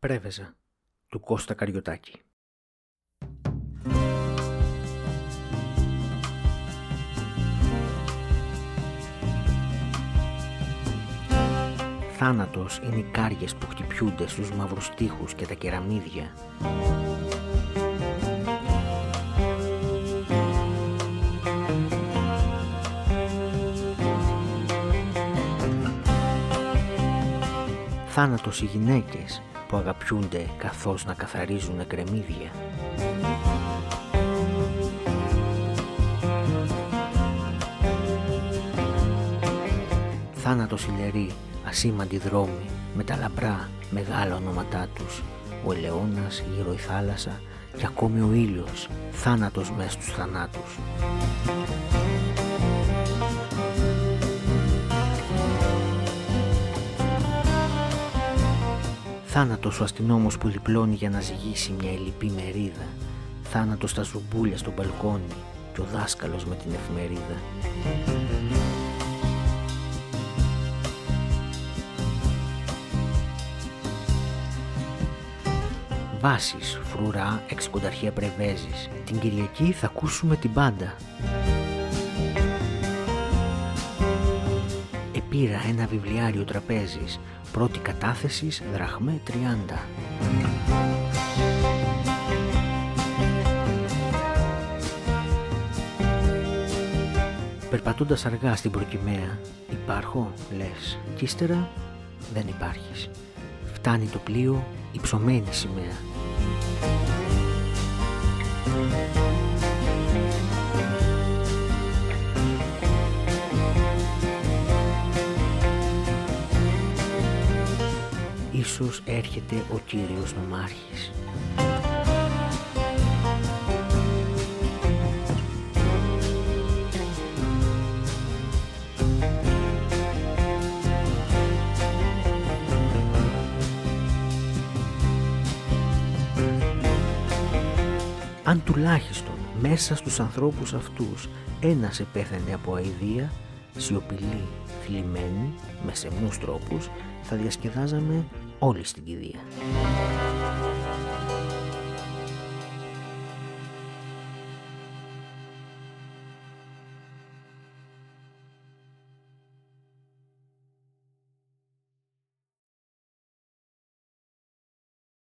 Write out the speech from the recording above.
Πρέβεζα. Του Κώστα Καριωτάκη. Θάνατος είναι οι κάριες που χτυπιούνται στους μαύρους τείχους και τα κεραμίδια. Θάνατος οι γυναίκες που αγαπιούνται καθώς να καθαρίζουν κρεμμύδια. Θάνατος ηλερή, ασήμαντοι δρόμοι, με τα λαμπρά μεγάλα ονόματά τους, ο ελαιώνας γύρω η θάλασσα και ακόμη ο ήλιος, θάνατος μες στους θανάτους. Θάνατος ο αστυνόμος που διπλώνει για να ζυγίσει μια ελλειπή μερίδα. Θάνατος στα ζουμπούλια στο μπαλκόνι και ο δάσκαλος με την εφημερίδα. Βάσεις, φρουρά, εξκονταρχία πρεβέζεις. Την Κυριακή θα ακούσουμε την πάντα. Επήρα ένα βιβλιάριο τραπέζης Πρώτη κατάθεσης δραχμέ 30. Περπατώντας αργά στην προκυμαία, υπάρχω, λες, κι ύστερα δεν υπάρχεις. Φτάνει το πλοίο, υψωμένη σημαία. Ίσως έρχεται ο κύριος νομάρχης. Αν τουλάχιστον μέσα στους ανθρώπους αυτούς ένας επέθανε από αηδία, σιωπηλή, θλιμμένη, με σεμούς τρόπους, θα διασκεδάζαμε όλη στην κηδεία.